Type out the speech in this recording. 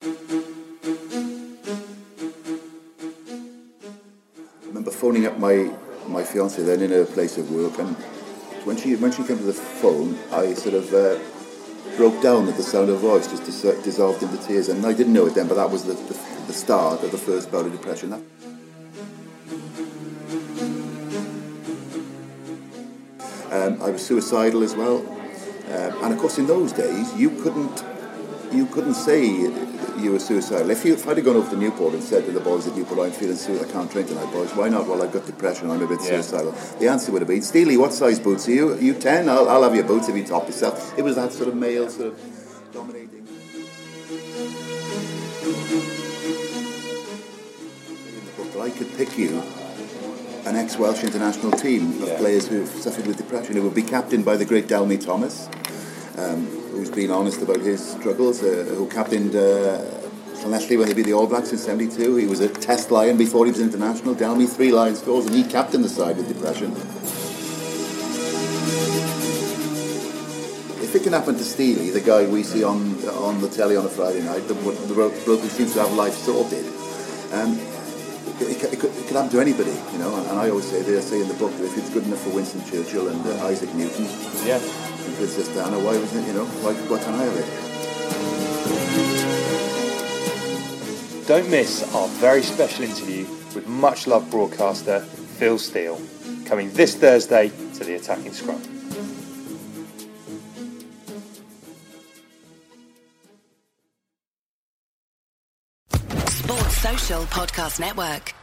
I remember phoning up my my fiance then in her place of work, and when she when she came to the phone, I sort of uh, broke down at the sound of her voice, just dis- dissolved into tears, and I didn't know it then, but that was the, the, the start of the first bout of depression. That, um, I was suicidal as well, um, and of course in those days you couldn't you couldn't say you were suicidal. If, you, if I'd have gone over to Newport and said to the boys at Newport, I'm feeling suicidal, I can't train tonight, boys, why not? Well, I've got depression, I'm a bit suicidal. The answer would have been, Steely, what size boots are you? Are you 10? I'll, I'll have your boots if you top yourself. It was that sort of male sort of dominating. In I could pick you an ex-Welsh international team of players who've suffered with depression, who would be captained by the great Delme Thomas, um, who's been honest about his struggles, uh, who captained uh, when they beat the All Blacks in 72. He was a test lion before he was international. Delme, three lion scores, and he captained the side with depression. If it can happen to Steely, the guy we see on on the telly on a Friday night, the, the bloke who seems to have life sorted, um, it, it, it, could, it could happen to anybody, you know. And, and I always say, they say in the book if it's good enough for Winston Churchill and uh, Isaac Newton, Yeah. it's just Diana, why wasn't it, you know, why, why can't I have it? Don't miss our very special interview with much loved broadcaster Phil Steele, coming this Thursday to the Attacking Scrum. Sports Social Podcast Network.